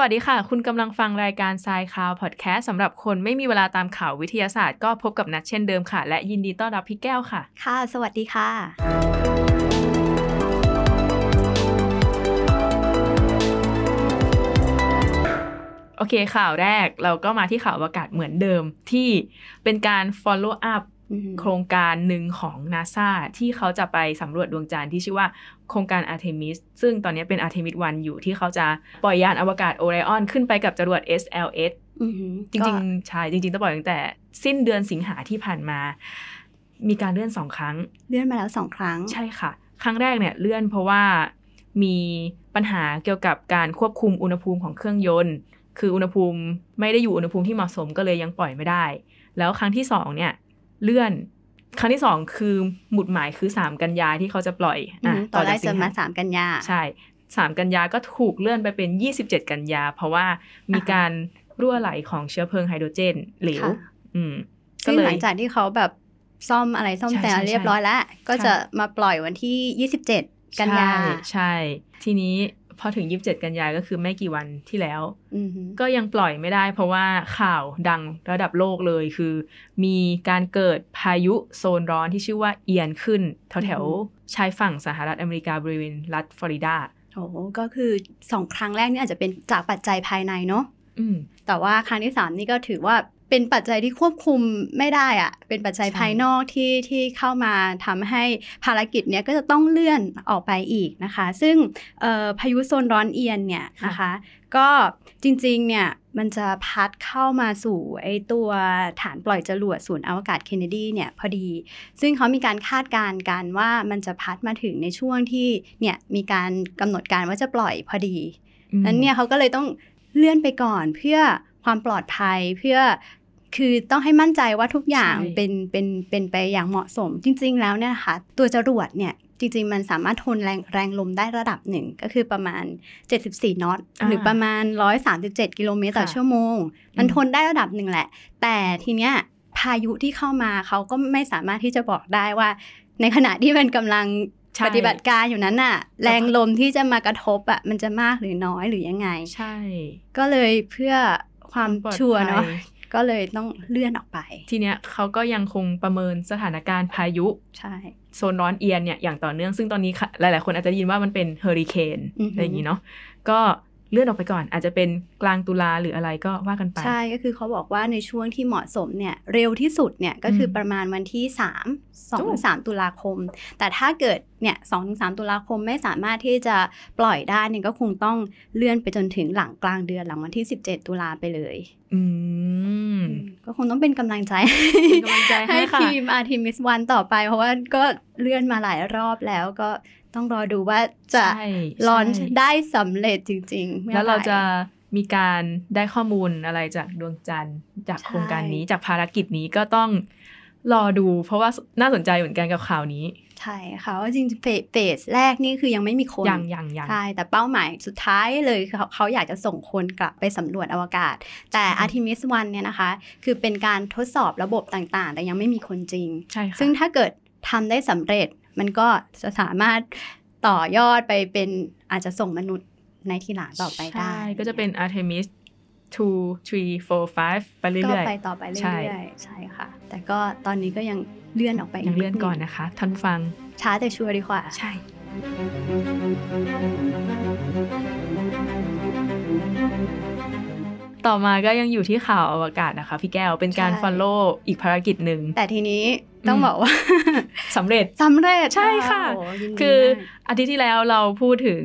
วัสดีค่ะ คุณกำลังฟังรายการทรายข่าวพอดแคสต์สำหรับคนไม่มีเวลาตามข่าววิทยาศาสตร์ก็พบกับนัดเช่นเดิมค่ะ และยินดีต้อนรับพี่แก้วค่ะ ค่ะ สวัสดีค่ะ โอเคข่าวแรกเราก็มาที่ข่าวอวกาศเหมือนเดิมที่เป็นการ follow up อือหือ โครงการหนึ่งของ NASA ที่เขาจะไปสำรวจดวงจันทร์ที่ชื่อว่าโครงการ Artemis ซึ่งตอนนี้เป็น Artemis 1อยู่ที่เขาจะปล่อยยานอวกาศ Orion ขึ้นไปกับจรวด SLS อือหือจริงๆใช่จริง ๆ ต้องปล่อยตั้งแต่สิ้นเดือนสิงหาที่ผ่านมา มีการเลื่อนสองครั้ง เลื่อนมาแล้วสองครั้ง ใช่ค่ะ ครั้งแรกเนี่ยเลื่อนเพราะว่ามีปัญหาเกี่ยวกับการควบคุมอุณหภูมิของเครื่องยนต์ คืออุณหภูมิไม่ได้อยู่อุณหภูมิที่เหมาะสมก็เลยยังปล่อยไม่ได้ แล้วครั้งที่สองเนี่ย เลื่อน ครั้งที่สองคือหมุดหมายคือสามกันยาที่เขาจะปล่อยอือหือตอนแรกสิจะงหมาสามกันยาใช่สามกันยาก็ถูกเลื่อนไปเป็นยี่สิบเจ็ดกันยา เพราะว่ามีอ่าฮะการรั่วไหลของเชื้อเพลิงไฮโดรเจนเหลวค่ะอืมก็ซึ่งเลหลัยงจากที่เขาแบบซ่อมอะไรซ่อมใช่แต่ใช่เรียบร้อยแล้ว ก็ใช่จะมาปล่อยวันที่27กันยาใช่ใช่ทีนี้ พอถึง27กันยาก็คือไม่กี่วันที่แล้วอือหือก็ยังปล่อยไม่ได้ เพราะว่าข่าวดังระดับโลกเลยคือ มีการเกิดพายุโซนร้อนที่ชื่อว่าเอียนขึ้น แถวแถวๆชายฝั่งสหรัฐอเมริกาบริเวณรัฐฟลอริดาโอ้โหก็คือสองครั้งแรกนี่อาจจะเป็นจากปัจจัยภายในเนาะอืมแต่ว่าครั้งที่สามนี่ก็ถือว่า เป็นปัจจัยที่ควบคุมไม่ได้อะเป็นปัจจัยใช่ภายนอกที่ที่เข้ามาทำให้ภารกิจเนี้ยก็จะต้องเลื่อนออกไปอีกนะคะ ซึ่งเอ่อพายุโซนร้อนเอียนเนี่ยนะคะ ก็จริงๆเนี่ยมันจะพัดเข้ามาสู่ไอตัวฐานปล่อยจรวดศูนย์อวกาศเคนเนดีเนี่ยพอดี ซึ่งเขามีการคาดการณ์กันว่ามันจะพัดมาถึงในช่วงที่เนี่ยมีการกำหนดการว่าจะปล่อยพอดีนั้นเนี่ยเขาก็เลยต้องเลื่อนไปก่อนเพื่อความปลอดภัยเพื่อ คือต้องให้มั่นใจว่าทุกอย่างใช่เป็นเป็นเป็นไปอย่างเหมาะสม จริง ๆ แล้วเนี่ยนะคะตัวจรวดเนี่ยจริง ๆ มันสามารถทนแรงแรงลมได้ระดับหนึ่ง ก็คือประมาณ 74 นอตอ่าหรือประมาณ 137 กิโลเมตรต่อค่ะชั่วโมง มันอืมทนได้ระดับหนึ่งแหละ แต่ทีเนี้ยพายุที่เข้ามาเขาก็ไม่สามารถที่จะบอกได้ว่า ในขณะที่มันกำลังใช่ปฏิบัติการอยู่นั้นน่ะ แรงลมที่จะมากระทบอะมันจะมากหรือน้อยหรือยังไง ใช่ ก็เลยเพื่อความปลอดชัวร์เนาะภัย ก็เลยต้องเลื่อนออกไป ทีเนี้ยเขาก็ยังคงประเมินสถานการณ์พายุใช่โซนร้อนเอียนเนี่ยอย่างต่อเนื่องซึ่งตอนนี้ค่ะหลายๆ คนอาจจะได้ยินว่ามันเป็นเฮอริเคนอือหือออะไรอย่างนี้เนาะก็ เลื่อนออกไปก่อน อาจจะเป็นกลางตุลาหรืออะไรก็ว่ากันไป ใช่ก็คือเขาบอกว่าในช่วงที่เหมาะสมเนี่ยเร็วที่สุดเนี่ยก็คืออมประมาณวันที่ 3 2โอ้ถึง3ตุลาคม แต่ถ้าเกิดเนี่ย2ถึง3ตุลาคมไม่สามารถที่จะปล่อยได้เนี่ยก็คงต้องเลื่อนไปจนถึงหลังกลางเดือนหลังวันที่ 17 ตุลาไปเลย อืม ก็คงต้องเป็นกำลังใจเป็นกำลังใจให้ค่ะทีมอาร์ทิมิสวันต่อไป เพราะว่าก็เลื่อนมาหลายรอบแล้วก็ ต้องรอดูว่าจะใช่ลอนใช่ได้สำเร็จจริงๆมื่อแล้วเราไหจะมีการได้ข้อมูลอะไรจากดวงจันทร์จากใช่โครงการนี้จากภารกิจนี้ก็ต้องรอดู เพราะว่าน่าสนใจเหมือนกันกับข่าวนี้ ใช่ค่ะว่าจริงๆเฟสเฟสแรกนี่คือยังไม่มีคนยังยังยังใช่แต่เป้าหมายสุดท้ายเลยคือเขาเขาอยากจะส่งคนกลับไปสำรวจอวกาศ แต่ Artemis 1เนี่ยนะคะ คือเป็นการทดสอบระบบต่างๆ แต่ยังไม่มีคนจริง ใช่ค่ะซึ่งถ้าเกิดทำได้สำเร็จ มันก็จะสามารถต่อยอดไปเป็นอาจจะส่งมนุษย์ในทีหลังต่อไปได้ใช่ก็จะเป็น Artemis 2 3 4 5 ไปเรื่ก็อยไปต่อไปเรื่ใช่อยๆ ใช่ค่ะ แต่ก็ตอนนี้ก็ยังเลื่อนออกไปๆยังเลื่อนก่อนนะคะ ท่านผู้ฟัง ช้าแต่ชัวร์ดีกว่า ใช่ ต่อมาก็ยังอยู่ที่ข่าวอวกาศนะคะ พี่แก้วเป็นการใช่ follow อีกภารกิจหนึ่ง แต่ทีนี้ ต้องอืมบอกว่าสำเร็จสำเร็จใช่ค่ะโอ้โหยินดีคือมากอาทิตย์ที่แล้วเราพูดถึง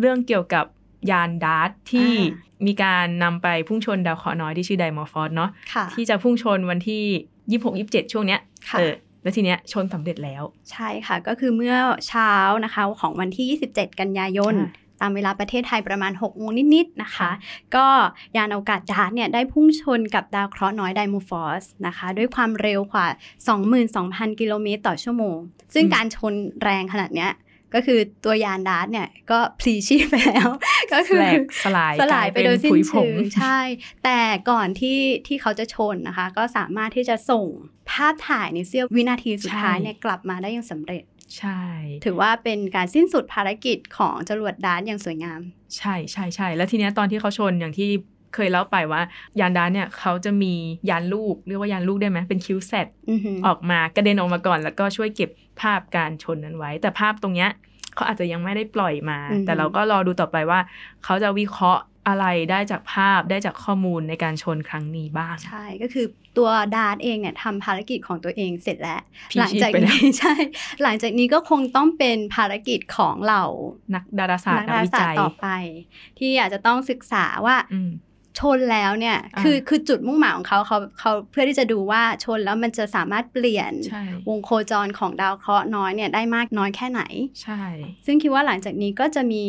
เรื่องเกี่ยวกับยานดาร์ตที่อ่มีการนำไปพุ่งชนดาวเคราะห์น้อยที่ชื่อไดมอร์ฟอสเนาะค่ะที่จะพุ่งชนวันที่26 27ช่วงเนี้ยค่ะเออแล้วทีเนี้ยชนสำเร็จแล้ว ใช่ค่ะก็คือเมื่อเช้านะคะของวันที่ 27 กันยายนค่ะ ตามเวลาประเทศไทยประมาณ6โมงนิดๆนะคะค่ะก็ยานอวกาศดาร์ตเนี่ยได้พุ่งชนกับดาวเคราะห์น้อยไดโมฟอสนะคะ ด้วยความเร็วกว่า 22,000 กิโลเมตรต่อชั่วโมง ซึ่งการชนแรงขนาดเนี้ยก็คือตัวยานดาร์ตเนี่ยก็พลีชีพไปแล้ว ก็คือแหลกสลายสลายไปโดยสิ้กนเชิงกลายเป็นผุยผงใช่ แต่ก่อนที่ที่เขาจะชนนะคะ ก็สามารถที่จะส่งภาพถ่ายในเสี้ยววินาทีสุดท้ายใช่เนี่ยกลับมาได้อย่างสำเร็จ ใช่ ถือว่าเป็นการสิ้นสุดภารกิจของจรวดดาร์ตอย่างสวยงาม ใช่ใช่ใช่แล้วทีเนี้ยตอนที่เขาชนอย่างที่เคยเล่าไปว่ายานดานเนี่ยเขาจะมียานลูกเรียกว่ายานลูกได้ไหมเป็นคิวเซตอือหือออกมากระเด็นออกมาก่อน แล้วก็ช่วยเก็บภาพการชนนั้นไว้ แต่ภาพตรงเนี้ยเขาอาจจะยังไม่ได้ปล่อยมา แต่เราก็รอดูต่อไปว่า เขาจะวิเคราะห์ อะไรได้จากภาพได้จากข้อมูลในการชนครั้งนี้บ้าง ใช่ก็คือตัวดาร์ตเองเนี่ยทำภารกิจของตัวเองเสร็จแล้วพีหลังชีพจากไปแล้วนี้ใช่ หลังจากนี้ก็คงต้องเป็นภารกิจของเรานักดาราศาสตร์นักดาราวิศาสตจัยร์ต่อไป ที่อาจจะต้องศึกษาว่าอืม ชนแล้วเนี่ยอ่าคือคือจุดมุ่งหมายของเขาเขาเขาเพื่อที่จะดูว่าชนแล้วมันจะสามารถเปลี่ยนใช่วงโคจรของดาวเคราะห์น้อยเนี่ยได้มากน้อยแค่ไหน ใช่ ซึ่งคิดว่าหลังจากนี้ก็จะมี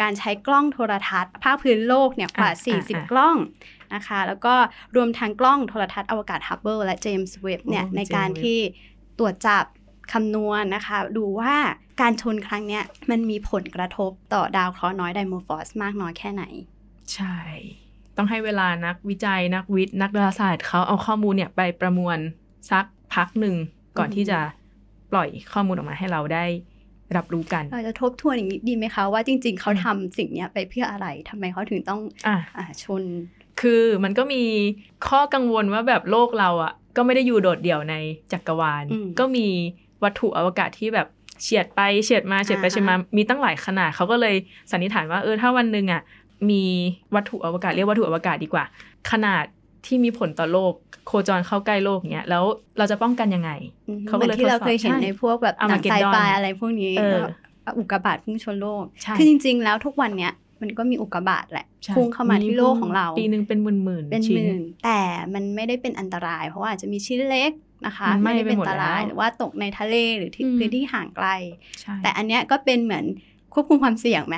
การใช้กล้องโทรทัศน์ ภาคพื้นโลกเนี่ยกว่าอะอะอะ40 กล้องนะคะ แล้วก็รวมทั้งกล้องโทรทัศน์อวกาศฮับเบิลและเจมส์เว็บเนี่ยโอ้ในการ James Webb ที่ตรวจจับคำนวณนะคะ ดูว่าการชนครั้งเนี้ยมันมีผลกระทบต่อดาวเคราะห์น้อยไดโมฟอสมากน้อยแค่ไหน ใช่ ต้องให้เวลานักวิจัยนักวิทย์นักดาราศาสตร์เขาเอาข้อมูลเนี่ยไปประมวลสักพักหนึ่งก่อนอืมที่จะปล่อยข้อมูลออกมาให้เราได้รับรู้กันเราจะทบทวนอย่างนี้ดีไหมคะว่าจริง ๆ เขาทำสิ่งเนี้ยไปเพื่ออะไรทำไมเขาถึงต้องอะอ่าชน คือมันก็มีข้อกังวลว่าแบบโลกเราอะ ก็ไม่ได้อยู่โดดเดี่ยวในจักรวาลอืมก็มีวัตถุอวกาศที่แบบเฉียดไปเฉียดมาเฉียดไปอ่าเฉียดมามีตั้งหลายขนาดเขาก็เลยสันนิษฐานว่าเออถ้าวันหนึ่งอะ มีวัตถุอวกาศเรียกวัตถุอวกาศดีกว่า ขนาดที่มีผลต่อโลก โคจรเข้าใกล้โลกเนี้ยแล้วเราจะป้องกันยังไงอืมเขาเหก็มือเลยนที่เราทดสอบเคยเห็นใช่ในพวกแบบหนังไซ Armageddon ไฟอะไรพวกนี้เออก็อุกกาบาตพุ่งชนโลกใช่คือจริง ๆ แล้วทุกวันเนี้ยมันก็มีอุกกาบาตแหละใช่พุ่งเข้ามาที่โลกของเรา ปีหนึ่งเป็นหมื่นหมื่นๆเป็นหชิ้นมื่นแต่มันไม่ได้เป็นอันตราย เพราะว่าอาจจะมีชิ้นเล็กนะคะมันไหม้ไม่ได้เป็นไปหมอัดนตรายแล้วหรือว่าตกในทะเลหรือที่อืมพื้นที่ห่างไกลใช่แต่อันเนี้ยก็เป็นเหมือน ควบคุมความเสี่ยงไหม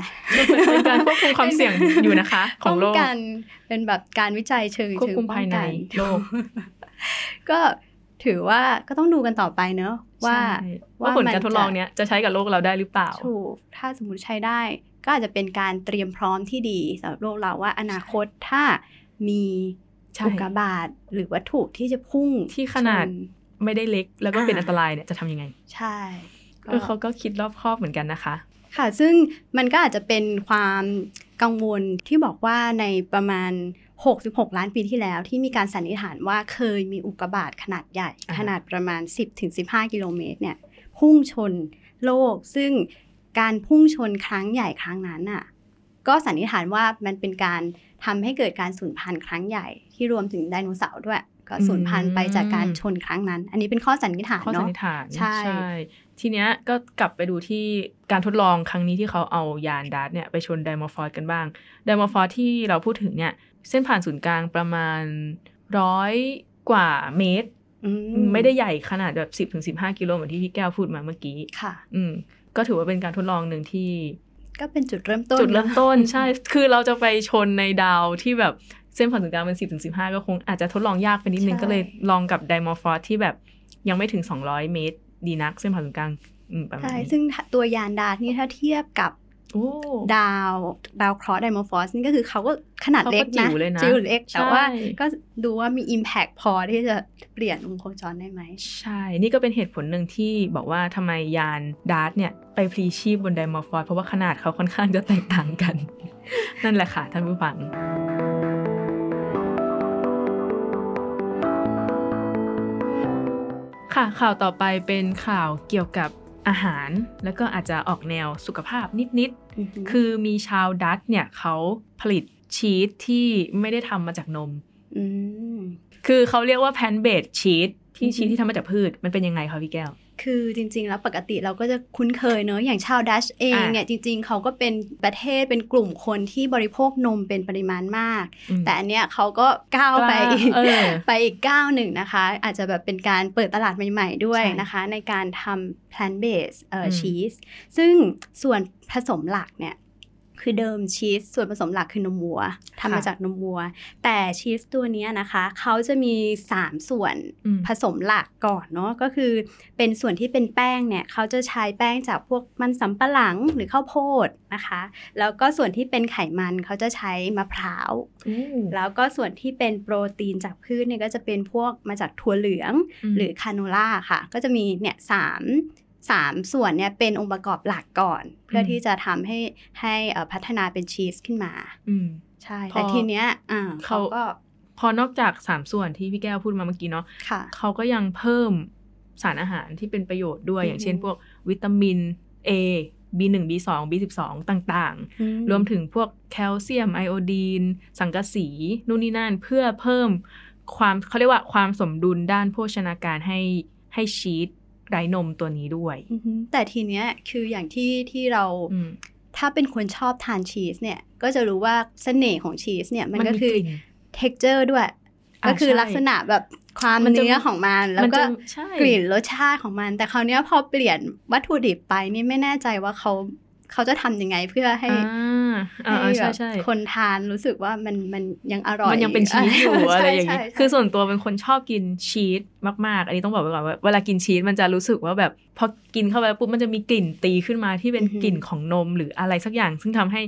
เป็นการควบคุมความเสี่ยงอยู่นะคะ ของโลป้กกันเป็นแบบการวิจัยเชิงควบเชิงคุมป้อภายงในกันโลก ก็ถือว่าก็ต้องดูกันต่อไปเนอะว่าใช่ว่าผลการทดลองเนี้ยจะใช้กับโลกเราได้หรือเปล่าถูกถ้าสมมติใช้ได้ ก็อาจจะเป็นการเตรียมพร้อมที่ดีสำหรับโลกเราว่าอนาคตถ้ามีใช่อุกกาบาตหรือวัตถุที่จะพุ่งที่ขนาดชไม่ได้เล็กแล้วก็เป็นอ่าอันตรายเนี่ยจะทำยังไง ใช่ก็ เออเขาก็คิดรอบคอบเหมือนกันนะคะ ค่ะ ซึ่งมันก็อาจจะเป็นความกังวลที่บอกว่าในประมาณ 66 ล้านปีที่แล้ว ที่มีการสันนิษฐานว่าเคยมีอุกกาบาตขนาดใหญ่อ่าขนาดประมาณ 10-15 กิโลเมตรเนี่ยพุ่งชนโลก ซึ่งการพุ่งชนครั้งใหญ่ครั้งนั้นน่ะก็สันนิษฐานว่ามันเป็นการทำให้เกิดการสูญพันธุ์ครั้งใหญ่ที่รวมถึงไดโนเสาร์ด้วย ก็สูญพันธุ์ไปจากการชนครั้งนั้น อันนี้เป็นข้อสันนิษฐานข้อสันเนาะนิษฐานใช่ทีเนี้ยก็กลับไปดูที่การทดลองครั้งนี้ที่เขาเอายานดาร์ตเนี่ยไปชนไดมอร์ฟอสกันบ้างไดมอร์ฟอสที่เราพูดถึงเนี่ย เส้นผ่านศูนย์กลางประมาณร้อยกว่าเมตรอืมไม่ได้ใหญ่ขนาดแบบสิบถึงสิบห้ากิโลเหมือนที่พี่แก้วพูดมาเมื่อกี้ค่ะ อืมก็ถือว่าเป็นการทดลองหนึ่งที่ ก็เป็นจุดเริ่มต้น จุดเริ่มต้นนะใช่ คือเราจะไปชนในดาวที่แบบ เส้นผ่านศูนย์กลางเป็นสิบถึงสิบห้าก็คงอาจจะทดลองยากไปนิดนึงใช่ก็เลยลองกับไดมอร์ฟอสที่แบบยังไม่ถึงสองร้อยเมตร ดีนัก เส้นผ่านศูนย์กลางอืมประมาณใช่นี้ซึ่งตัวยานดาร์ตนี่ถ้าเทียบกับโอ้ดาวดาวเคราะห์ไดโมฟอสนี่ก็คือเขาก็ขนาดเล็กเขาก็จิ๋นะวเลยนะจิ๋วเล็กใช่แต่ว่าก็ดูว่ามี Impact พอที่จะเปลี่ยนวงโคจรได้ไหม ใช่ นี่ก็เป็นเหตุผลหนึ่งที่บอกว่าทำไมยานดาร์ตเนี่ย ไปพลีชีพบนไดมอร์ฟอสเพราะว่าขนาดเขาค่อนข้างจะแตกต่างกัน นั่นแหละค่ะท่านผู้ฟัง ค่ะข่าวต่อไปเป็นข่าวเกี่ยวกับอาหาร แล้วก็อาจจะออกแนวสุขภาพนิดๆ คือมีชาวดัตช์เนี่ยเขาผลิตชีสที่ไม่ได้ทำมาจากนมมคือเขาเรียกว่าแพนเบดชีสที่อือฮึชีสที่ทำมาจากพืช มันเป็นยังไงคะพี่แก้ว คือจริง ๆ แล้วปกติเราก็จะคุ้นเคยเนอะอย่างชาวดัชเองอะเนี่ยจริง ๆ เขาก็เป็นประเทศเป็นกลุ่มคนที่บริโภคนมเป็นปริมาณมากอืมแต่อันเนี้ยเขาก็ก้าวไปกล้าอีกเออไปอีกก้าวหนึ่งนะคะ อาจจะแบบเป็นการเปิดตลาดใหม่ๆด้วยใช่นะคะ ในการทำ plant based เอ่ออมชีสซึ่งส่วนผสมหลักเนี่ย คือเดิมชีสส่วนผสมหลักคือนมวัวทำมาจากนมวัว แต่ชีสตัวเนี้ยนะคะ เขาจะมี 3 ส่วนอืมผสมหลักก่อนเนาะก็คือเป็นส่วนที่เป็นแป้งเนี่ยเขาจะใช้แป้งจากพวกมันสำปะหลังหรือข้าวโพดนะคะ แล้วก็ส่วนที่เป็นไขมันเขาจะใช้มะพร้าวอืมแล้วก็ส่วนที่เป็นโปรตีนจากพืชเนี่ยก็จะเป็นพวกมาจากถั่วเหลืองมหรือคาโนล่าค่ะ ก็จะมีเนี่ยสาม สามส่วนเนี่ยเป็นองค์ประกอบหลักก่อน เพื่ออมที่จะทำให้ให้เอ่อพัฒนาเป็นชีสขึ้นมาอืมใช่พอแต่ทีเนี้ยอ่าเขาเขาก็พอนอกจากสามส่วนที่พี่แก้วพูดมาเมื่อกี้เนาะค่ะเขาก็ยังเพิ่มสารอาหารที่เป็นประโยชน์ด้วยอือฮึอย่างเช่นพวกวิตามิน A B1 B2 B12 ต่างอืๆรวมถึงพวกแคลเซียมไอโอดีน สังกะสี นู่นนี่นั่น เพื่อเพิ่มความเขาเรียกว่าความสมดุลด้านโภชนาการให้ให้ชีส ไร้นมตัวนี้ด้วยอือฮึแต่ทีเนี้ยคืออย่างที่ที่เราอืมถ้าเป็นคนชอบทานชีสเนี่ย ก็จะรู้ว่าเสน่ห์ของชีสเนี่ยมันมันก็มีคือกลิ่น texture ด้วยอ่าก็คือใช่ลักษณะแบบความมันจะเนื้อของมันแล้วก็มันจะใช่กลิ่นรสชาติของมัน แต่คราวเนี้ยพอเปลี่ยนวัตถุดิบไปนี่ไม่แน่ใจว่าเขา เขาจะทำยังไงเพื่อให้อ่าอ่าให้ใช่แบบใช่คนทานรู้สึกว่ามันมันยังอร่อย มันยังเป็นชีสอยู่ใช่อะไรอย่างนี้ใช่ใช่คือส่วนตัวเป็นคนชอบกินชีสมาก ๆ อันนี้ต้องบอกไว้ก่อนว่าเวลากินชีสมันจะรู้สึกว่าแบบพอกินเข้าไปแล้วปุ๊บมันจะมีกลิ่นตีขึ้นมาที่เป็นกลิ่นของนมหรืออะไรสักอย่าง ซึ่งทำให้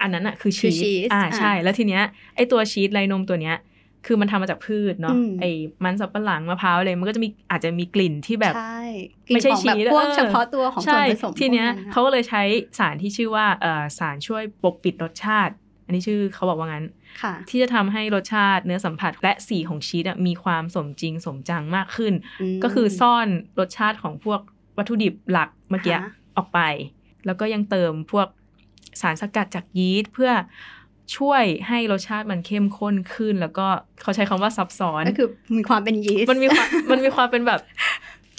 อันนั้นอะคือชีสอ่าใช่ แล้วทีเนี้ยไอตัวชีสไรนมตัวเนี้ย คือมันทำมาจากพืชเนาะไอมันสับปะหลังมะพร้าวอะไรมันก็จะมีอาจจะมีกลิ่นที่แบบใช่ไม่ใช่กลิ่นของแบบชีสพวกเออเฉพาะตัวของส่วใช่นผสมทีเนี้ยพวกอะเขาก็เลยใช้สารที่ชื่อว่าเอ่อสารช่วยปกปิดรสชาติ อันนี้ชื่อเขาบอกว่างั้นค่ะที่จะทำให้รสชาติเนื้อสัมผัสและสีของชีสอะมีความสมจริงสมจังมากขึ้นมก็คือซ่อนรสชาติของพวกวัตถุดิบหลักเมื่อกี้ค่ะออกไป แล้วก็ยังเติมพวกสารสกัดจากยีสต์เพื่อ ช่วยให้รสชาติมันเข้มข้นขึ้น แล้วก็เขาใช้คำว่าซับซ้อนก็คือมีความเป็นยีสต์มันมีความมันมีความเป็นแบบ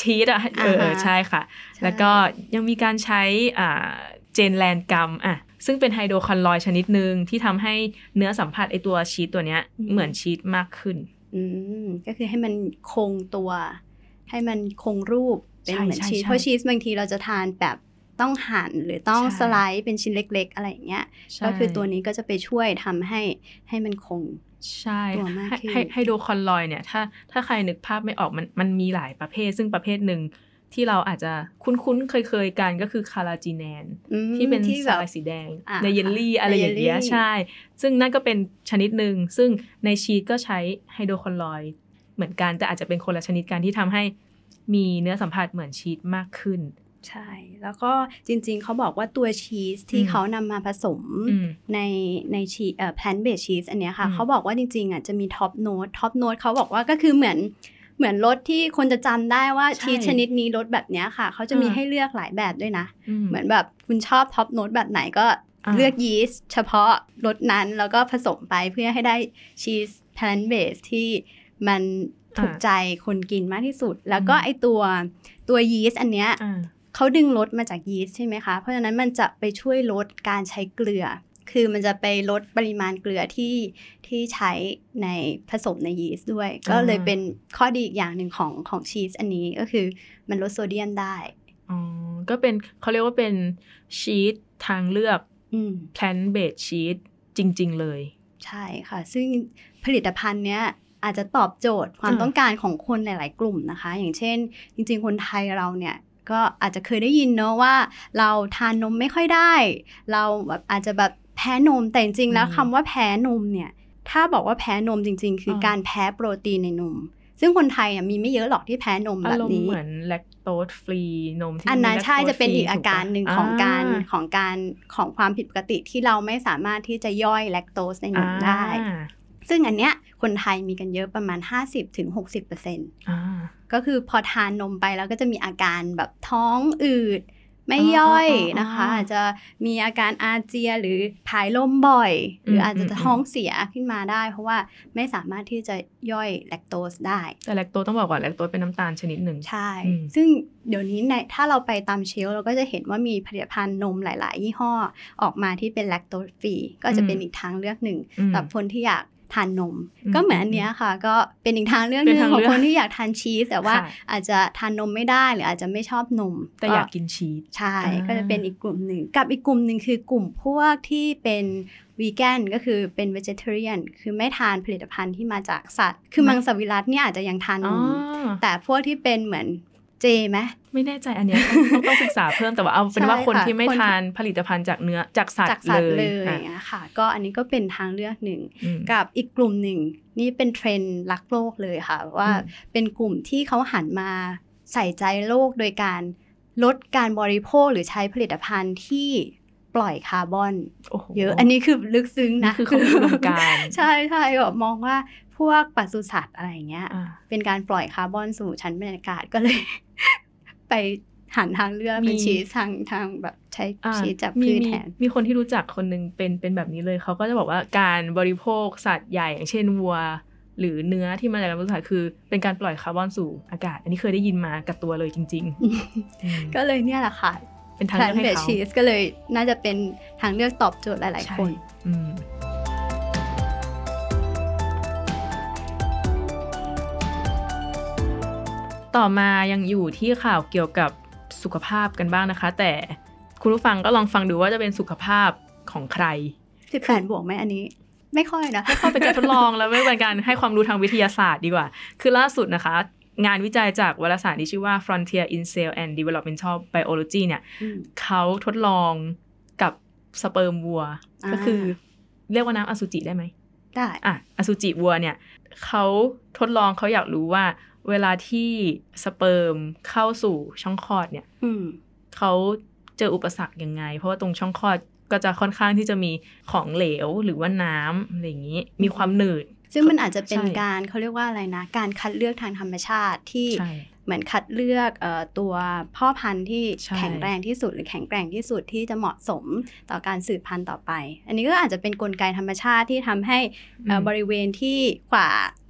ชีสอะเอออ่าฮะใช่ค่ะใช่แล้วก็ยังมีการใช้อ่าเจนแลนกัมอะซึ่งเป็นไฮโดรคอนลอยด์ชนิดหนึ่งที่ทำให้เนื้อสัมผัสไอตัวชีสตัวเนี้ยเหมือนชีสมากขึ้นอืมก็คือให้มันคงตัว ให้มันคงรูปเป็นใช่เหมือนใช่ชีสใช่เพราะชีสบางทีเราจะทานแบบ ต้องหั่นหรือต้องใช่สไลด์เป็นชิ้นเล็ก ๆ อะไรอย่างเงี้ยใช่ก็คือตัวนี้ก็จะไปช่วยทำให้ให้มันคงใช่ตัวมากให้ขึ้นให้ไฮhydrocolloid เนี่ยถ้าถ้าใครนึกภาพไม่ออกมันมันมีหลายประเภท ซึ่งประเภทหนึ่งที่เราอาจจะคุ้นๆเคยๆกันก็คือ carrageenan อืมที่เป็นที่แบบสาหร่ายสีแดงอ่าในเยลลี่ค่ะอะไรอย่างเงี้ยในเยลลี่ใช่ ซึ่งนั่นก็เป็นชนิดหนึ่งซึ่งในชีสก็ใช้ hydrocolloid เหมือนกันแต่อาจจะเป็นคนละชนิดกันที่ทำให้มีเนื้อสัมผัสเหมือนชีสมากขึ้น ใช่ แล้วก็จริงๆ เขาบอกว่าตัวชีสที่อืมเขานำมาผสมอืมในในชีเอ่อ plant based cheese อันเนี้ยค่ะอืมเขาบอกว่าจริงๆอะจะมี top note top note เขาบอกว่าก็คือเหมือนเหมือนรสที่คนจะจำได้ว่าใช่ชีสชนิดนี้รสแบบเนี้ยค่ะ เขาจะมีอ่าให้เลือกหลายแบบด้วยนะอืมเหมือนแบบคุณชอบ top note แบบไหนก็อ่าเลือกยีสต์เฉพาะรสนั้นแล้วก็ผสมไปเพื่อให้ได้ชีส plant based ที่มันถูกใจคนกินมากที่สุด แล้วก็อืมไอตัวตัวยีสต์อันเนี้ยอ่า เขาดึงรสมาจากยีสต์ใช่ไหมคะ เพราะฉะนั้นมันจะไปช่วยลดการใช้เกลือ คือมันจะไปลดปริมาณเกลือที่ที่ใช้ในผสมในยีสต์ด้วย ก็เลยเป็นข้อดีอีกอย่างหนึ่งของของชีสอันนี้ก็คือมันลดโซเดียมได้อ๋อก็เป็นเขาเรียกว่าเป็นชีสทางเลือกอืม plant based cheese จริง ๆ เลย ใช่ค่ะ ซึ่งผลิตภัณฑ์เนี้ยอาจจะตอบโจทย์ความอ่าต้องการของคนหลาย ๆ กลุ่มนะคะ อย่างเช่น จริง ๆ คนไทยเราเนี่ย ก็อาจจะเคยได้ยินเนอะว่า เราทานนมไม่ค่อยได้ เราแบบอาจจะแบบแพ้นมแต่จริงๆแล้วอืมคำว่าแพ้นมเนี่ย ถ้าบอกว่าแพ้นมจริง ๆ คือออการแพ้โปรตีนในนม ซึ่งคนไทยอะมีไม่เยอะหรอกที่แพ้นมแบอาบรมณ์นี้เหมือนแลคโตสฟรีนมที่อันนั้นมีใช่ lactose จะเป็นอีก free อาการหนึ่งถูของการอ่ของการของความผิดปกติที่เราไม่สามารถที่จะย่อยแลคโตสในนมได้อ่า ซึ่งอันเนี้ยคนไทยมีกันเยอะประมาณ 50-60%อ่าก็คือพอทานนมไปแล้วก็จะมีอาการแบบท้องอืด ไม่ย่อยอ๋ออ๋ออ๋อนะคะอาจจะมีอาการอาเจียนหรือผายลมบ่อย หรืออาจจะอืมอืมท้องเสียขึ้นมาได้ เพราะว่าไม่สามารถที่จะย่อยแลคโตสได้ แต่แลคโตสต้องบอกก่อนแลคโตสเป็นน้ำตาลชนิดหนึ่งใช่อืมซึ่งเดี๋ยวนี้ในถ้าเราไปตามเชลฟ์เราก็จะเห็นว่ามีผลิตภัณฑ์นมหลาย ๆ ยี่ห้อออกมาที่เป็นแลคโตสฟรีก็จะเป็นอีกทางเลือกหนึ่งอืมสำหรับคนที่อยาก ทานนมอืมก็เหมือนอันเนี้ยค่ะ ก็เป็นอีกทางเลือกหเป็นึ่นงทางของเลือกคนที่อยากทานชีสแต่ว่าค่ะอาจจะทานนมไม่ได้หรืออาจจะไม่ชอบนม แต่อยากกินชีสใช่อ่าก็จะเป็นอีกกลุ่มหนึ่งกับอีกกลุ่มหนึ่งคือกลุ่มพวกที่เป็นวีแกนก็คือเป็น vegetarian คือไม่ทานผลิตภัณฑ์ที่มาจากสัตว์ คือมังสวิรัตเนี่ยอาจจะยังทานนอ๋อมแต่พวกที่เป็นเหมือน เจไหมไม่แน่ใจอันเนี้ยต้องต้องศึกษาเพิ่มแต่ว่าเอาเป็นว่าใช่คนค่ะที่ไม่คนที่ทานผลิตภัณฑ์จากเนื้อจากสัตจากว์สัตว์เลเลยยออะย่างเงี้ยค่ะ ก็อันนี้ก็เป็นทางเลือกหนึ่งอืมกับอีกกลุ่มหนึ่งนี่เป็นเทรนด์รักโลกเลยค่ะ ว่าอืมเป็นกลุ่มที่เขาหันมาใส่ใจโลกโดยการลดการบริโภคหรือใช้ผลิตภัณฑ์ที่ปล่อยคาร์บอนโอ้โหเยอะอันนี้คือลึกซึ้งนี่นะคือเขาอุดมการณ์ใช่ใช่แบบมองว่าพวกปศุสัตว์อะไรอย่างเงี้ยอ่าเป็นการปล่อยคาร์บอนสู่ชั้นบรรยากาศก็เลย ไปหันทางเลือกเป็นมีชีสทางทางแบบใช้อ่าชีสจากมีพืชมีแทน มีคนที่รู้จักคนหนึงเป็นเป็นแบบนี้เลยเขาก็จะบอกว่าการบริโภคสัตว์ใหญ่อย่างเช่นวัว หรือเนื้อที่มาจากการปศุสัตว์คือ เป็นการปล่อยคาร์บอนสู่อากาศ อันนี้เคยได้ยินมากับตัวเลยจริงๆอืมก็เลยเนี่ยแหละค่ะ เป็นทางแพลเลือนกให้เบสเขาชีสก็เลยน่าจะเป็นทางเลือกตอบโจทย์หลาย ๆ คนใช่อื ต่อมายังอยู่ที่ข่าวเกี่ยวกับสุขภาพกันบ้างนะคะ แต่คุณผู้ฟังก็ลองฟังดูว่าจะเป็นสุขภาพของใครสิบแปดบวกไหมอันนี้ ไม่ค่อยนะเข้าเป็นการทดลองแล้วไม่เป็นการให้ความรู้ทางวิทยาศาสตร์ดีกว่า คือล่าสุดนะคะ งานวิจัยจากวารสารที่ชื่อว่า Frontier in Cell and Developmental Biology เนี่ยอืมเขาทดลองกับสเปิร์มวัวอ่าก็คือ เรียกว่าน้ำอสุจิได้ไหมได้อะอสุจิวัวเนี่ยเขาทดลองเขาอยากรู้ว่า เวลาที่สเปิร์มเข้าสู่ช่องคลอดเนี่ยอืมเขาเจออุปสรรคยังไง เพราะว่าตรงช่องคลอดก็จะค่อนข้างที่จะมีของเหลวหรือว่าน้ำอะไรอย่างนี้ มีความหนืด ซึ่งมันอาจจะเป็นใช่การเขาเรียกว่าอะไรนะ การคัดเลือกทางธรรมชาติที่ใช่เหมือนคัดเลือกเอ่อตัวพ่อพันธุ์ที่ใช่แข็งแรงที่สุดหรือแข็งแกร่งที่สุดที่จะเหมาะสมต่อการสืบพันธุ์ต่อไป อันนี้ก็อาจจะเป็นนกลไกธรรมชาติที่ทำให้เอ่อบริเวณที่กว่า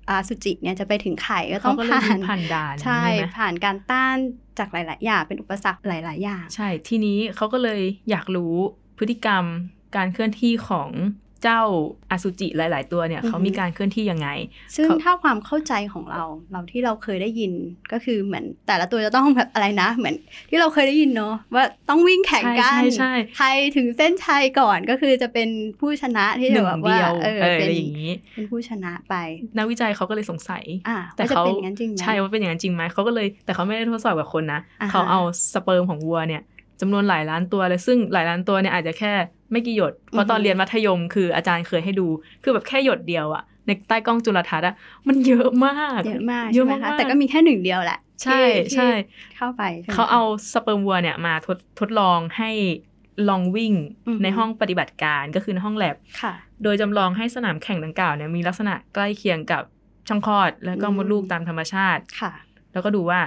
อาสุจิเนี่ยจะไปถึงไข่ก็ต้เขาองก็เลยผ่านผ่านด่านใช่ไหมผ่านการต้านจากหลาย ๆ อย่างเป็นอุปสรรคหลาย ๆ อย่าง ใช่ทีนี้เขาก็เลยอยากรู้พฤติกรรมการเคลื่อนที่ของ เจ้าอสุจิหลาย ๆ ตัวเนี่ยอือฮึเขามีการเคลื่อนที่ยังไง ซึ่งเขาถ้าความเข้าใจของเราเราที่เราเคยได้ยินก็คือเหมือนแต่ละตัวจะต้องแบบอะไรนะ เหมือนที่เราเคยได้ยินเนาะว่าต้องวิ่งแข่งกันใช่ใช่ใครถึงเส้นชัยก่อนก็คือจะเป็นผู้ชนะที่หจะนึ่งแบบเดีว่ายวเออเออเป็อะนไรอย่างนี้เป็นผู้ชนะไป นักวิจัยเขาก็เลยสงสัยอ่าแต่ว่าจะเขาเป็นอย่างนั้นจริงไหมใช่ว่าเป็นอย่างนั้นจริงไหมเขาก็เลยแต่เขาไม่ได้ทดสอบกับคนนะอ่าฮะเขาเอาสเปิร์มของวัวเนี่ยจำนวนหลายล้านตัวเลยซึ่งหลายล้านตัวเนี่ยอาจจะแค่ ไม่กี่หยด เพราะตอนเรียนมัธยมคืออาจารย์เคยให้ดู คือแบบแค่หยดเดียวอะในใต้กล้องจุลทรรศน์อะมันเยอะมาก เยอะมากเยใช่อะไหมมากคะแต่ก็มีแค่หนึ่งเดียวแหละ ใช่ที่ใช่ที่เข้าไปใช่ไหมเขาเอาสเปิร์มวัวเนี่ยมาทดทดลองให้ลองวิ่งอือฮึในห้องปฏิบัติการก็คือในห้องแลบค่ะโดยจำลองให้สนามแข่งดังกล่าวเนี่ยมีลักษณะใกล้เคียงกับช่องคลอด แล้วก็อืมมดลูกตามธรรมชาติค่ะ แล้วก็ดูว่า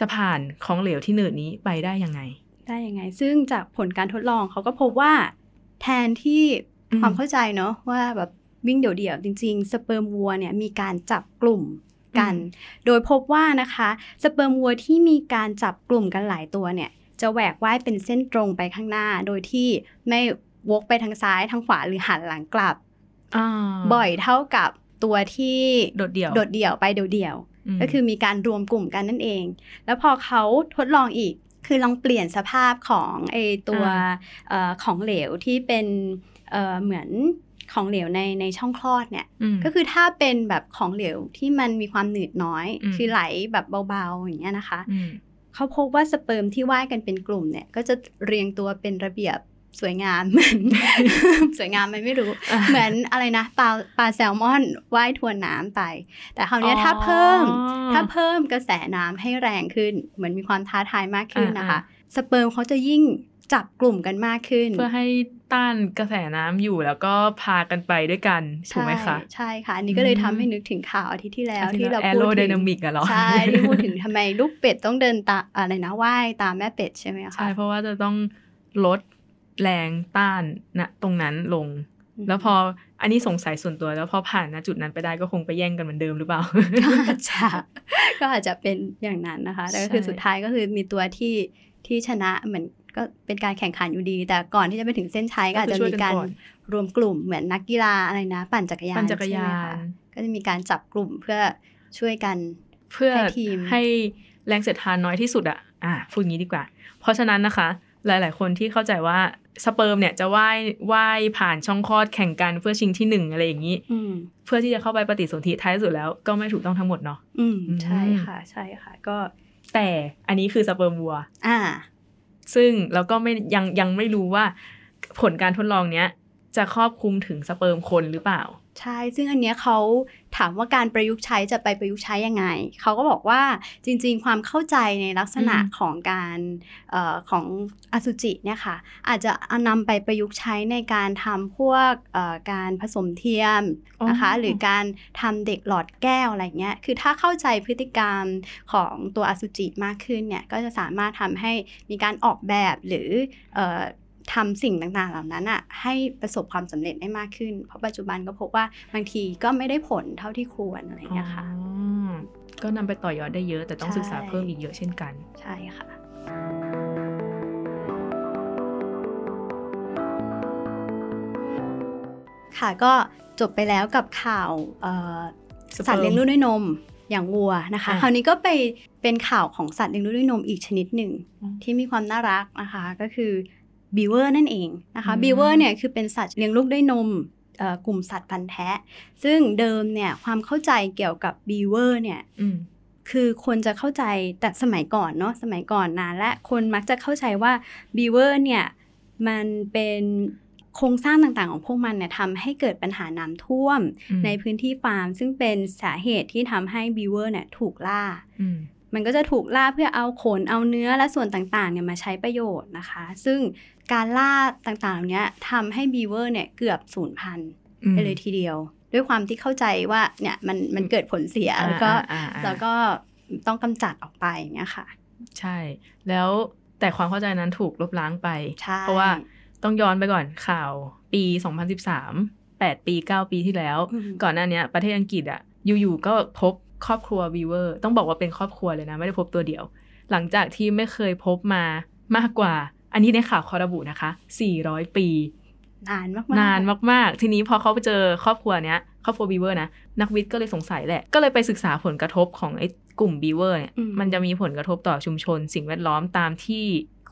จะผ่านของเหลวที่หนืดนี้ไปได้ยังไง ได้ยังไง ซึ่งจากผลการทดลองเขาก็พบว่า แทนที่อืมความเข้าใจเนาะว่าแบบวิ่งเดี่ยวๆจริง ๆ สเปิร์มวัวเนี่ยมีการจับกลุ่มกัน โดยพบว่านะคะสเปิร์มวัวที่มีการจับกลุ่มกันหลายตัวเนี่ยจะแหวกว่ายเป็นเส้นตรงไปข้างหน้า โดยที่ไม่วกไปทางซ้ายทางขวาหรือหันหลังกลับอ่าบ่อยเท่ากับตัวที่โดดเดี่ยว โดดเดี่ยวไปเดี่ยวๆมก็คือมีการรวมกลุ่มกันนั่นเอง แล้วพอเขาทดลองอีก คือลองเปลี่ยนสภาพของไอตัวเออของเหลวที่เป็นเออเหมือนของเหลวในในช่องคลอดเนี่ยมก็คือถ้าเป็นแบบของเหลวที่มันมีความหนืดน้อยอืมคือไหลแบบเบาๆอย่างเงี้ยนะคะอืมเขาพบว่าสเปิร์มที่ว่ายกันเป็นกลุ่มเนี่ย ก็จะเรียงตัวเป็นระเบียบ สวยงามเหมือนสวยงามไหมไม่รู้ เหมือนอะไรนะปลาปลาแซลมอนว่ายทวนน้ำไป แต่คราวเนี้ยถ้าเพิ่มอ๋อถ้าเพิ่มกระแสน้ำให้แรงขึ้น เหมือนมีความท้าทายมากขึ้นนะคะอ่าสเปิร์มเขาจะยิ่งจับกลุ่มกันมากขึ้น เพื่อให้ต้านกระแสน้ำอยู่แล้วก็พากันไปด้วยกันถูกไหมคะ ใช่ใช่ค่ะ อันนี้ก็เลยอืมทำให้นึกถึงข่าวอาทิตย์ที่แล้วที่ที่เราแอพูโรดไดถึงนามิกอะเหรอใช่ที่พูดถึงทำไมลูกเป็ดต้องเดินตามอะไรนะว่ายตามแม่เป็ดใช่ไหมคะใช่เพราะว่าจะต้องลด แรงต้านนะตรงนั้นลงมแล้วพออันนี้สงสัยส่วนตัวแล้วพอผ่านณจุดนั้นไปได้ก็คงไปแย่งกันเหมือนเดิมหรือเปล่าก็อาจจะก็อาจจะเป็นอย่างนั้นนะคะแต่ก็คือใช่สุดท้ายก็คือมีตัวที่ที่ชนะเหมือนก็เป็นการแข่งขันอยู่ดี แต่ก่อนที่จะไปถึงเส้นชัยก็อาจจะมีการรวมกลุ่มเหมือนนักกีฬาอะไรนะ ปั่นจักรยานปั่นจักรยาใช่ไหมคะนก็จะมีการจับกลุ่มเพื่อช่วยกันเพื่อให้ทีมให้แรงเสียดทานน้อยที่สุดอะอะพูดอย่างนี้ดีกว่า เพราะฉะนั้นนะคะ หลาย ๆ คนที่เข้าใจว่าสเปิร์มเนี่ยจะว่ายว่ายผ่านช่องคลอดแข่งกันเพื่อชิงที่หนึ่งอะไรอย่างนี้อืมเพื่อที่จะเข้าไปปฏิสนธิท้ายสุดแล้วก็ไม่ถูกต้องทั้งหมดเนาะอืมอืมใช่ค่ะ ใช่ค่ะ ก็แต่อันนี้คือสเปิร์มวัว อ่า ซึ่งเราก็ไม่ยังยังไม่รู้ว่าผลการทดลองเนี้ยจะครอบคลุมถึงสเปิร์มคนหรือเปล่า ใช่ ซึ่งอันเนี้ยเขา ถามว่าการประยุกต์ใช้จะไปประยุกต์ใช้ยังไง เขาก็บอกว่าจริง ๆ ความเข้าใจในลักษณะอืมของการเออของอสุจิเนี่ยค่ะอาจจะเอานำไปประยุกต์ใช้ในการทำพวกเอ่อการผสมเทียมนะคะอ๋อหรือการทำเด็กหลอดแก้วอะไรเงี้ยคือถ้าเข้าใจพฤติกรรมของตัวอสุจิมากขึ้นเนี่ยก็จะสามารถทำให้มีการออกแบบหรือเอ่อ ทำสิ่งต่างๆ เหล่านั้นอะให้ประสบความสำเร็จได้มากขึ้น เพราะปัจจุบันก็พบว่าบางทีก็ไม่ได้ผลเท่าที่ควรอะไรเงี้ยค่ะอ๋อก็นำไปต่อยอดได้เยอะ แต่ต้องใช่ศึกษาเพิ่มอีกเยอะเช่นกัน ใช่ค่ะค่ะก็จบไปแล้วกับข่าวเอ่อสเปิร์มสัตว์เลี้ยงลูกด้วยนมอย่างวัวนะคะอะคราวนี้ก็ไปเป็นข่าวของสัตว์เลี้ยงลูกด้วยนมอีกชนิดหนึ่งอืมที่มีความน่ารักนะคะ ก็คือ บีเวอร์นั่นเองนะคะอืมบีเวอร์เนี่ยคือเป็นสัตว์เลี้ยงลูกด้วยนมเอ่อกลุ่มสัตว์พันธุ์แท้ ซึ่งเดิมเนี่ยความเข้าใจเกี่ยวกับบีเวอร์เนี่ยอืมคือคนจะเข้าใจแต่สมัยก่อนเนาะสมัยก่อนนานและคนมักจะเข้าใจว่าบีเวอร์เนี่ยมันเป็นโครงสร้างต่างๆของพวกมันเนี่ยทำให้เกิดปัญหาน้ำท่วมอืมในพื้นที่ฟาร์ม ซึ่งเป็นสาเหตุที่ทำให้บีเวอร์เนี่ยถูกล่าอืมมันก็จะถูกล่าเพื่อเอาขนเอาเนื้อและส่วนต่างๆเนี่ยมาใช้ประโยชน์นะคะ ซึ่ง การล่าต่างๆเหล่านี้ทำให้บีเวอร์เนี่ยเกือบสูญพันธุ์อืมไปเลยทีเดียว ด้วยความที่เข้าใจว่าเนี่ยมันมันเกิดผลเสียอ่าแล้วก็อ่าอ่าแล้วก็ต้องกำจัดออกไปอย่างเงี้ยค่ะ ใช่ แล้วแต่ความเข้าใจนั้นถูกลบล้างไปใช่เพราะว่าต้องย้อนไปก่อนข่าวปี 2013 8 ปี 9 ปีที่แล้วอืมก่อนหน้าเนี้ยประเทศอังกฤษอะอยู่ๆก็พบครอบครัวบีเวอร์ ต้องบอกว่าเป็นครอบครัวเลยนะ ไม่ได้พบตัวเดียว หลังจากที่ไม่เคยพบมามากกว่า อันนี้ในข่าวเขาระบุนะคะ 400 ปี นานมากๆนานมากๆ ทีนี้พอเขาไปเจอครอบครัวเนี้ยครอบครัวบีเวอร์นะ นักวิทย์ก็เลยสงสัยแหละ ก็เลยไปศึกษาผลกระทบของไอ้กลุ่มบีเวอร์เนี่ยอืมมันจะมีผลกระทบต่อชุมชน สิ่งแวดล้อมตามที่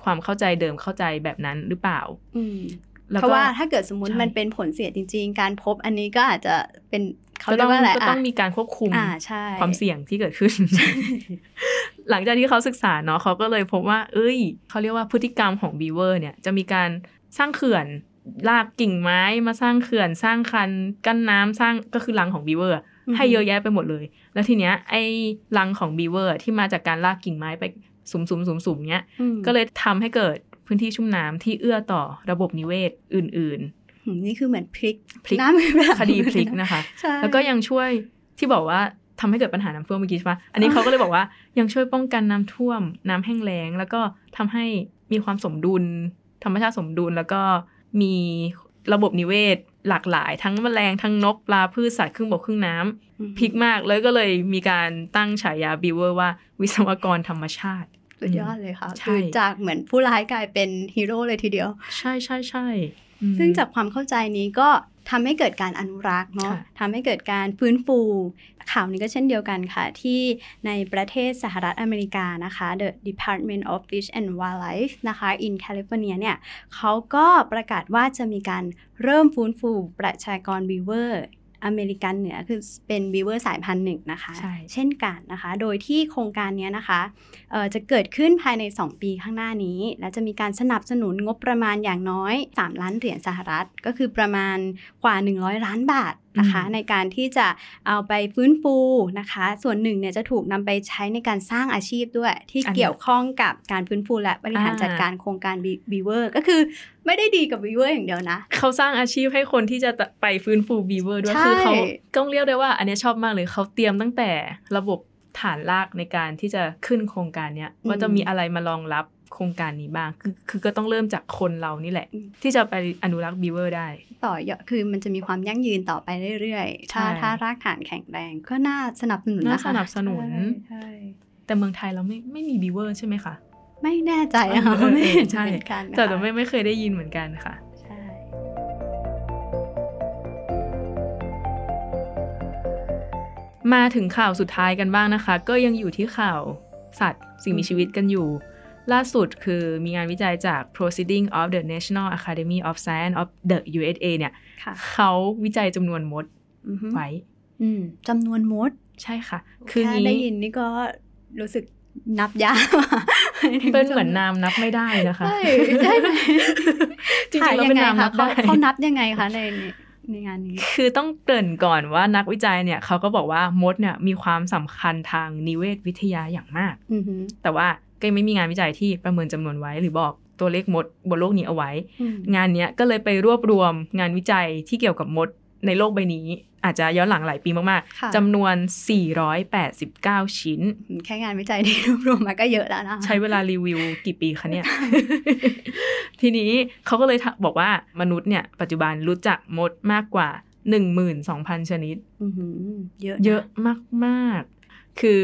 ความเข้าใจเดิมเข้าใจแบบนั้นหรือเปล่าอืมแล้วเพก็ราะว่าถ้าเกิดสมมุติใช่มันเป็นผลเสียจริง ๆ การพบอันนี้ก็อาจจะเป็นเขาก็เรีต้ยอกงว่าอะไรก็ต้องอะมีการควบคุมอ่าใช่ความเสี่ยงที่เกิดขึ้น หลังจากที่เขาศึกษาเนาะเขาก็เลยพบว่า เอ้ยเขาเรียกว่าพฤติกรรมของบีเวอร์เนี่ยจะมีการสร้างเขื่อนลากกิ่งไม้มาสร้างเขื่อนสร้างคันกั้นน้ำสร้างก็คือรังของบีเวอร์ให้เยอะแยะไปหมดเลย แล้วทีเนี้ยไอ้รังของบีเวอร์ที่มาจากการลากกิ่งไม้ไปสุมๆๆๆเนี้ยอืมก็เลยทำให้เกิดพื้นที่ชุ่มน้ำที่เอื้อต่อระบบนิเวศอื่นอืมนี่คือเหมือนพลิกพลิกน้ำเป็นแบบๆคดีพลิกนะคะใช่แล้วก็ยังช่วยที่บอกว่า ทำให้เกิดปัญหาน้ำท่วมเมื่อกี้ใช่ปะอันนี้เขาก็เลยบอกว่ายังช่วยป้องกันน้ำท่วม น้ำแห้งแล้ง แล้วก็ทำให้มีความสมดุล ธรรมชาติสมดุลแล้วก็มีระบบนิเวศหลากหลาย ทั้งแมลงทั้งนกปลาพืชสัตว์ครึ่งบกครึ่งน้ำอืมพีคมากเลยก็เลยมีการตั้งฉายาบีเวอร์ว่าวิศวกรธรรมชาติสุดยอดเลยค่ะใช่คือจากเหมือนผู้ร้ายกลายเป็นฮีโร่เลยทีเดียว ใช่ใช่ใช่อืมซึ่งจากความเข้าใจนี้ก็ ทำให้เกิดการอนุรักษ์เนาะค่ะทำให้เกิดการฟื้นฟู ข่าวนี้ก็เช่นเดียวกันค่ะ ที่ในประเทศสหรัฐอเมริกานะคะ The Department of Fish and Wildlife นะคะ in California เนี่ยเขาก็ประกาศว่าจะมีการเริ่มฟื้นฟูประชากรบีเวอร์ อเมริกันเหนือคือเป็นบีเวอร์สายพันธุ์หนึ่งนะคะใช่เช่นกันนะคะ โดยที่โครงการเนี้ยนะคะเอ่อจะเกิดขึ้นภายใน 2 ปีข้างหน้านี้ และจะมีการสนับสนุนงบประมาณอย่างน้อย 3 ล้านเหรียญสหรัฐ ก็คือประมาณกว่า 100 ล้านบาทนะคะอืมในการที่จะเอาไปฟื้นฟูนะคะ ส่วนหนึ่งเนี่ยจะถูกนำไปใช้ในการสร้างอาชีพด้วย ที่อันนี้เกี่ยวข้องกับการฟื้นฟูและบริหารอ่าจัดการโครงการบีเวอร์ก็คือไม่ได้ดีกับบีเวอร์อย่างเดียวนะ เขาสร้างอาชีพให้คนที่จะไปฟื้นฟูบีเวอร์ด้วยใช่คือเขาต้องเรียกได้ว่า อันเนี้ยชอบมากเลยเขาเตรียมตั้งแต่ระบบฐานรากในการที่จะขึ้นโครงการเนี้ยว่าจะมีอะไรมารองรับ โครงการนี้บ้าง คือคือก็ต้องเริ่มจากคนเรานี่แหละ ที่จะไปอนุรักษ์บีเวอร์ได้ ต่อยอดคือมันจะมีความยั่งยืนต่อไปเรื่อยๆ ถ้าใช่ถ้ารากฐานแข็งแรงก็น่าสนับสนุนน่านะคะสนับสนุนใช่ใช่แต่เมืองไทยเราไม่ไม่มีบีเวอร์ใช่ไหมคะไม่แน่ใจอะค่ะเออเออไม่เห็นใช่เหมือนกันนะคะแต่แต่ไม่ไม่เคยได้ยินเหมือนกันค่ะใช่มาถึงข่าวสุดท้ายกันบ้างนะคะ ก็ยังอยู่ที่ข่าวสัตว์สิ่งมีชีวิตกันอยู่ ล่าสุดคือมีงานวิจัยจาก Proceeding of the National Academy of Science of the USA เนี่ยค่ะเขาวิจัยจำนวนมดอือฮึไว้อืมจำนวนมด ใช่ค่ะ คือแค่งี้ได้ยินนี่ก็รู้สึกนับยากเป็นเหมือนน้ำนับไม่ได้นะคะใช่ใช่ไหมจริงๆแล้วยัเป็นไงน้ำคะนับเขาได้เขานับยังไงคะในในในงานนี้ คือต้องเกริ่นก่อนว่านักวิจัยเนี่ยเขาก็บอกว่ามดเนี่ยมีความสำคัญทางนิเวศวิทยาอย่างมากอือหือแต่ว่า ก็ยังไม่มีงานวิจัยที่ประเมินจำนวนไว้ หรือบอกตัวเลขมดบนโลกนี้เอาไว้อืมงานเนี้ยก็เลยไปรวบรวมงานวิจัยที่เกี่ยวกับมดในโลกใบนี้ อาจจะย้อนหลังหลายปีมากค่ะๆจำนวน 489 ชิ้น แค่งานวิจัยที่รวบรวมมาก็เยอะแล้วนะคะใช้เวลารีวิวกี่ปีคะเนี่ย ทีนี้เขาก็เลยถบอกว่ามนุษย์เนี่ย ปัจจุบันรู้จักมดมากกว่า 12,000 ชนิดอือหือเยอะนเยอะมาก ๆ คือ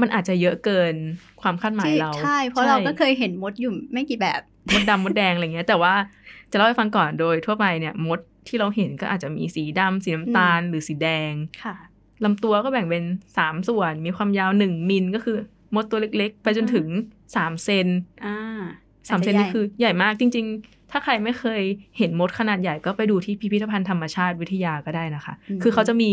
มันอาจจะเยอะเกินความคาดหมายที่เรา ใช่ เพราะเราก็เคยเห็นมดอยู่ไม่กี่แบบมดดำมดแดงอะไรเงี้ย แต่ว่าจะเล่าให้ฟังก่อนโดยทั่วไปเนี่ยมดที่เราเห็นก็อาจจะมีสีดำสีน้ำตาลหรือสีแดงค่ะลำตัวก็แบ่งเป็น3ส่วน มีความยาว1มิลก็คือ มดตัวเล็กๆ ไปจนถึง3เซนอ่าสามเซนนี่คือใหญ่มากจริง ๆ ถ้าใครไม่เคยเห็นมดขนาดใหญ่ก็ไปดูที่พิพิธภัณฑ์ธรรมชาติวิทยาก็ได้นะคะ คือเขาจะมี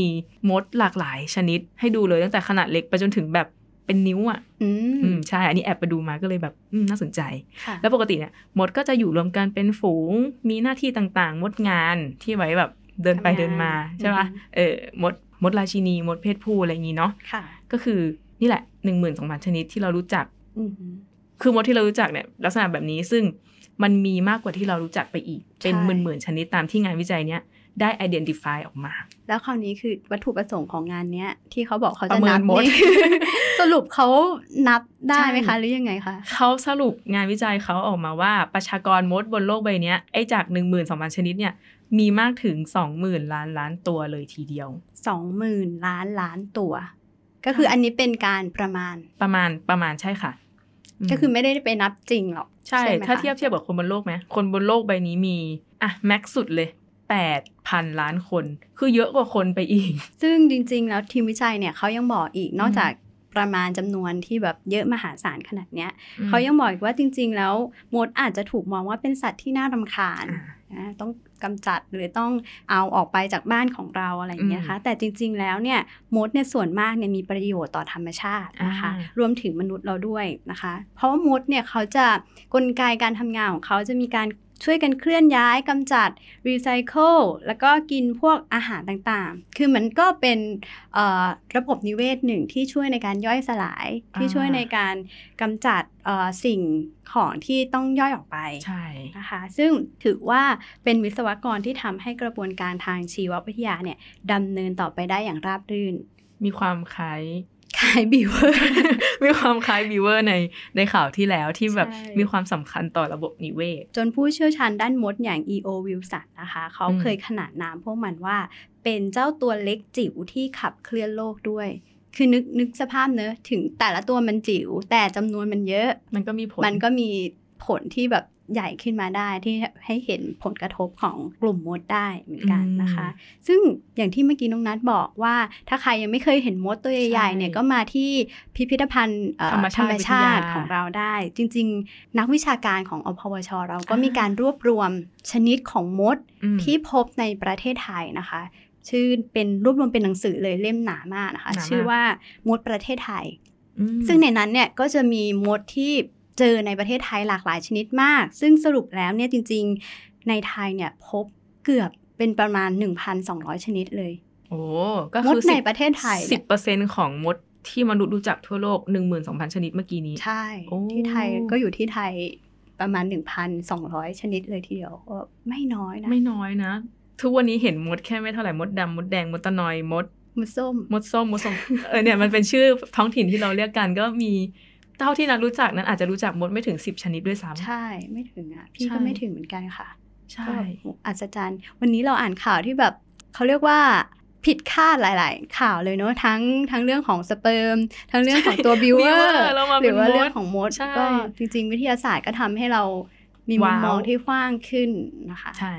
มดหลากหลายชนิดให้ดูเลยตั้งแต่ขนาดเล็กไปจนถึงแบบ เป็นนิ้วอะอืมอืมใช่ อันนี้แอบไปดูมาก็เลยแบบอืมน่าสนใจค่ะแล้วปกติเนี่ยมดก็จะอยู่รวมกันเป็นฝูง มีหน้าที่ต่างๆ มดงานที่ไว้แบบเดินไปทำงานเดินมาใช่ปะอือฮึเออมดมดราชินีมดเพศผู้อะไรอย่างงี้เนาะค่ะก็คือนี่แหละหนึ่งหมื่นสองพันชนิดที่เรารู้จักอือหือคือมดที่เรารู้จักเนี่ยลักษณะแบบนี้ซึ่งมันมีมากกว่าที่เรารู้จักไปอีก เป็นใช่หมื่นๆชนิดตามที่งานวิจัยเนี้ย ได้ identify ออกมา แล้วคราวนี้คือวัตถุประสงค์ของงานเนี้ย ที่เขาบอกเขาปจะระเมินันบมดนี่สรุปเขานับได้ไหมใช่คะ หรือยังไงคะเขาสรุปงานวิจัยเขาออกมาว่าประชากรมดบนโลกใบเนี้ยไอ้จาก 1 2 0 0 0 ชนิดเนี่ยมีมากถึง 20,000 ล้านล้านตัวเลยทีเดียวสองหมื่นล้านล้านตัว ก็คืออันนี้เป็นการประมาณประมาณประมาณใช่ค่ะมก็คือไม่ได้ไปนับจริงหรอกใช่ไหมถ้าคะเทียบเทียบกับคนบนโลกไหมคนบนโลกใบนี้มีอะแม็กสุดเลย 8,000 ล้านคน คือเยอะกว่าคนไปอีก ซึ่งจริง ๆ แล้วทีมวิจัยเนี่ยเขายังบอกอีกนอกจากประมาณจำนวนที่แบบเยอะมหาศาลขนาดเนี้ยอืมเขายังบอกอีกว่าจริง ๆ แล้วมดอาจจะถูกมองว่าเป็นสัตว์ที่น่ารำคาญอ่านะต้องกำจัดหรือต้องเอาออกไปจากบ้านของเราอะไรอย่างเงี้ยนะคะแต่จริง ๆ แล้วเนี่ยมดเนี่ยส่วนมากเนี่ยมีประโยชน์ต่อธรรมชาตินะคะอ่ารวมถึงมนุษย์เราด้วยนะคะ เพราะว่ามดเนี่ยเขาจะกลไกการทำงานของเขาจะมีการ ช่วยกันเคลื่อนย้ายกำจัดรีไซเคิลแล้วก็กินพวกอาหารต่างๆ คือมันก็เป็นเอ่อระบบนิเวศหนึ่งที่ช่วยในการย่อยสลายที่ช่วยในการกำจัดเอ่อสิ่งของที่ต้องย่อยออกไปใช่นะคะซึ่งถือว่าเป็นวิศวกรที่ทำให้กระบวนการทางชีววิทยาเนี่ยดำเนินต่อไปได้อย่างราบรื่น มีความคล้าย คล้ายบิวเวอร์ มีความคล้ายบีเวอร์ในในข่าวที่แล้วที่แบบใช่มีความสำคัญต่อระบบนิเวศ จนผู้เชี่ยวชาญด้านมดอย่าง E.O. Wilson นะคะ เขาอืมเคยขนานนามพวกมันว่าเป็นเจ้าตัวเล็กจิ๋วที่ขับเคลื่อนโลกด้วย คือนึกนึกสภาพเนอะถึงแต่ละตัวมันจิ๋วแต่จำนวนมันเยอะ มันก็มีผลมันก็มีผลที่แบบ ใหญ่ขึ้นมาได้ที่ให้เห็นผลกระทบของกลุ่มมดได้เหมือนกันนะคะ ซึ่งอย่างที่เมื่อกี้น้องนัทบอกว่า ถ้าใครยังไม่เคยเห็นมดตัวใหญ่ๆเนี่ยก็มาที่พิพิธภัณฑ์เอ่อธรรมชาติธรรมชาติวิทยาของเราได้ จริง ๆ นักวิชาการของอพวช เราก็อ่ามีมีการรวบรวมชนิดของมดอืมที่พบในประเทศไทยนะคะชื่อเป็นรวบรวมเป็นหนังสือเลยเล่มหนามากนะคะหนามากชื่อว่ามดประเทศไทยอืมซึ่งในนั้นเนี่ยก็จะมีมดที่ เจอในประเทศไทยหลากหลายชนิดมาก ซึ่งสรุปแล้วเนี่ยจริง ๆ ในไทยเนี่ยพบเกือบเป็นประมาณ 1,200 ชนิดเลย โอ้ก็มดคือใน10ประเทศไทยสิเนี่บยเปอร์เซ็นของมดที่มนุษย์รู้จักทั่วโลกหนึ่งหมื่นสองพันชนิดเมื่อกี้นี้ ใช่โอ้ที่ไทยก็อยู่ที่ไทยประมาณ 1,200 ชนิดเลยทีเดียวก็ไม่น้อยนะ ไม่น้อยนะ ทุกวันนี้เห็นมดแค่ไม่เท่าไหร่มดดำมดแดงมดตะนอยมดมดส้ม มดส้ม มดส้ม เออเนี่ยมันเป็นชื่อท้องถิ่นที่เราเรียกกันก็มี เท่าที่นัดรู้จักนั้นอาจจะรู้จักมดไม่ถึงสิบชนิดด้วยซ้ำใช่ไม่ถึงอะพี่ใช่ก็ไม่ถึงเหมือนกันค่ะ ใช่ก็แบบอัศจรรย์ วันนี้เราอ่านข่าวที่แบบเขาเรียกว่าผิดคาดหลาย ๆ ข่าวเลยเนอะทั้งทั้งเรื่องของสเปิร์ม ทั้งเรื่องของตัวบิวเวอ Viewer ร์แล้วมาหเป็รืนอว่ามดเรื่องของมดใช่ก็จริง ๆ วิทยาศาสตร์ก็ทำให้เรามีมุมว้าวมองที่กว้างขึ้นนะคะ ใช่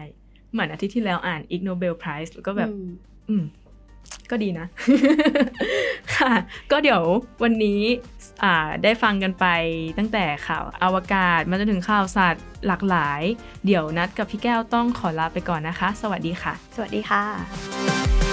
เหมือนอาทิตย์ที่แล้วอ่านอีกโนเบลไพรส์แล้วก็แบบอืมอืม ก็ดีนะ ค่ะ ก็เดี๋ยววันนี้อ่าได้ฟังกันไปตั้งแต่ข่าวอวกาศมาจนถึงข่าวสัตว์หลากหลาย เดี๋ยวนัดกับพี่แก้วต้องขอลาไปก่อนนะคะ สวัสดีค่ะ สวัสดีค่ะ